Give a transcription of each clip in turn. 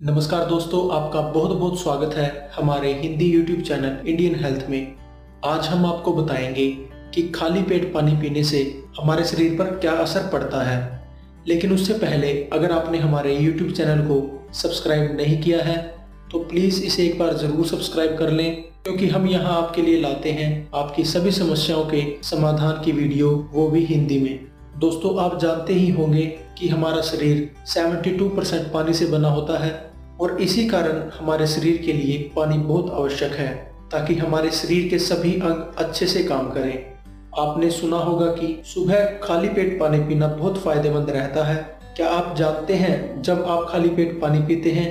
नमस्कार दोस्तों, आपका बहुत बहुत स्वागत है हमारे Hindi YouTube channel Indian health में। आज हम आपको बताएँगे कि खाली पेट पानी पीने से हमारे शरीर पर क्या असर पड़ता है। लेकिन उससे पहले, अगर आपने हमारे YouTube चैनल को सब्सक्राइब नहीं किया है तो प्लीज़ इसे एक बार ज़रूर सब्सक्राइब कर लें, क्योंकि हम यहाँ आपके लिए लाते हैं आपकी सभी समस्याओं के समाधान की वीडियो, वो भी हिंदी में। दोस्तों, आप जानते ही होंगे कि हमारा शरीर 72 परसेंट पानी से बना होता है और इसी कारण हमारे शरीर के लिए पानी बहुत आवश्यक है, ताकि हमारे शरीर के सभी अंग अच्छे से काम करें। आपने सुना होगा कि सुबह खाली पेट पानी पीना बहुत फ़ायदेमंद रहता है। क्या आप जानते हैं, जब आप खाली पेट पानी पीते हैं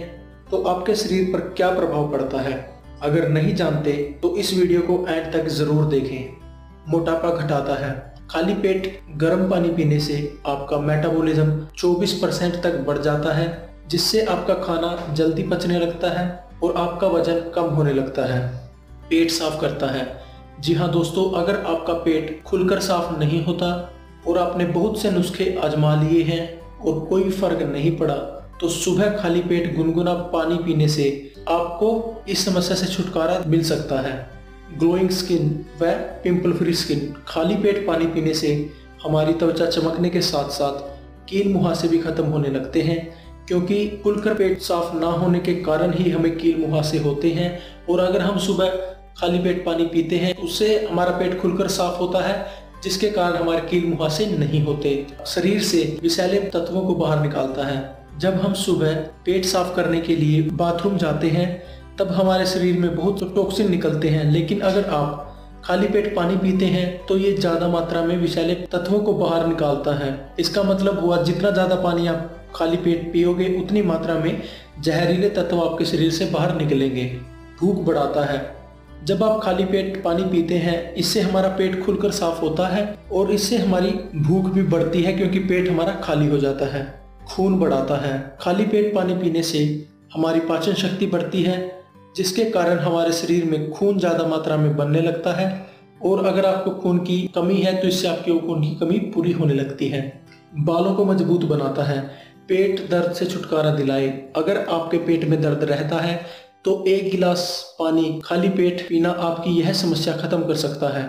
तो आपके शरीर पर क्या प्रभाव पड़ता है? अगर नहीं जानते तो इस वीडियो को एंड तक ज़रूर देखें। मोटापा घटाता है। खाली पेट गर्म पानी पीने से आपका मेटाबॉलिज्म 24 परसेंट तक बढ़ जाता है। जिससे आपका खाना जल्दी पचने लगता है और आपका वज़न कम होने लगता है। पेट साफ़ करता है। जी हाँ दोस्तों, अगर आपका पेट खुलकर साफ़ नहीं होता और आपने बहुत से नुस्खे आजमा लिए हैं और कोई फ़र्क नहीं पड़ा तो सुबह खाली पेट गुनगुना पानी पीने से आपको इस समस्या से छुटकारा मिल सकता है। ग्लोइंग स्किन व पिंपल फ्री स्किन खाली पेट पानी पीने से हमारी त्वचा चमकने के साथ साथ कील मुहासे भी खत्म होने लगते हैं। क्योंकि खुलकर पेट साफ़ ना होने के कारण ही हमें कील मुहासे होते हैं और अगर हम सुबह खाली पेट पानी पीते हैं, उससे हमारा पेट खुलकर साफ़ होता है, जिसके कारण हमारे कील मुहासे नहीं होते। शरीर से विषैले तत्वों को बाहर निकालता है। जब हम सुबह पेट साफ़ करने के लिए बाथरूम जाते हैं, तब हमारे शरीर में बहुत टॉक्सिन निकलते हैं। लेकिन अगर आप खाली पेट पानी पीते हैं तो ये ज़्यादा मात्रा में विषैले तत्वों को बाहर निकालता है। इसका मतलब हुआ जितना ज़्यादा पानी आप खाली पेट पियोगे, उतनी मात्रा में जहरीले तत्व आपके शरीर से बाहर निकलेंगे? भूख बढ़ाता है। जब आप खाली पेट पानी पीते हैं, इससे हमारा पेट खुलकर साफ़ होता है और इससे हमारी भूख भी बढ़ती है क्योंकि पेट हमारा खाली हो जाता है। खून बढ़ाता है। खाली पेट पानी पीने से हमारी पाचन शक्ति बढ़ती है, जिसके कारण हमारे शरीर में खून ज़्यादा मात्रा में बनने लगता है और अगर आपको खून की कमी है तो इससे आपके खून की कमी पूरी होने लगती है। बालों को मज़बूत बनाता है। पेट दर्द से छुटकारा दिलाए अगर आपके पेट में दर्द रहता है तो एक गिलास पानी खाली पेट पीना आपकी यह समस्या खत्म कर सकता है।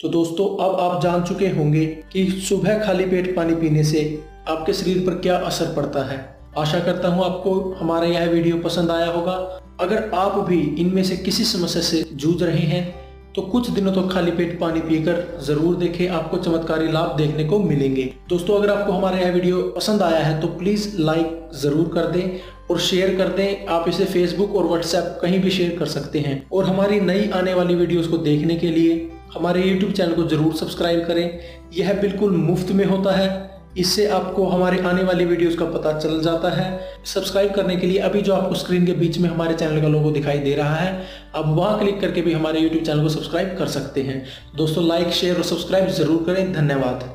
तो दोस्तों, अब आप जान चुके होंगे कि सुबह खाली पेट पानी पीने से आपके शरीर पर क्या असर पड़ता है। आशा करता हूँ आपको हमारा यह वीडियो पसंद आया होगा। अगर आप भी इनमें से किसी समस्या से जूझ रहे हैं तो कुछ दिनों तक तो खाली पेट पानी पीकर ज़रूर देखें। आपको चमत्कारी लाभ देखने को मिलेंगे। दोस्तों, अगर आपको हमारा यह वीडियो पसंद आया है तो प्लीज़ लाइक ज़रूर कर दें और शेयर कर दें। आप इसे फेसबुक और व्हाट्सएप कहीं भी शेयर कर सकते हैं। और हमारी नई आने वाली वीडियोस को देखने के लिए हमारे यूट्यूब चैनल को ज़रूर सब्सक्राइब करें। यह बिल्कुल मुफ़्त में होता है। इससे आपको हमारे आने वाली वीडियोस का पता चल जाता है। सब्सक्राइब करने के लिए अभी जो आपको स्क्रीन के बीच में हमारे चैनल का लोगो दिखाई दे रहा है, आप वहाँ क्लिक करके भी हमारे यूट्यूब चैनल को सब्सक्राइब कर सकते हैं। दोस्तों लाइक शेयर और सब्सक्राइब ज़रूर करें। धन्यवाद।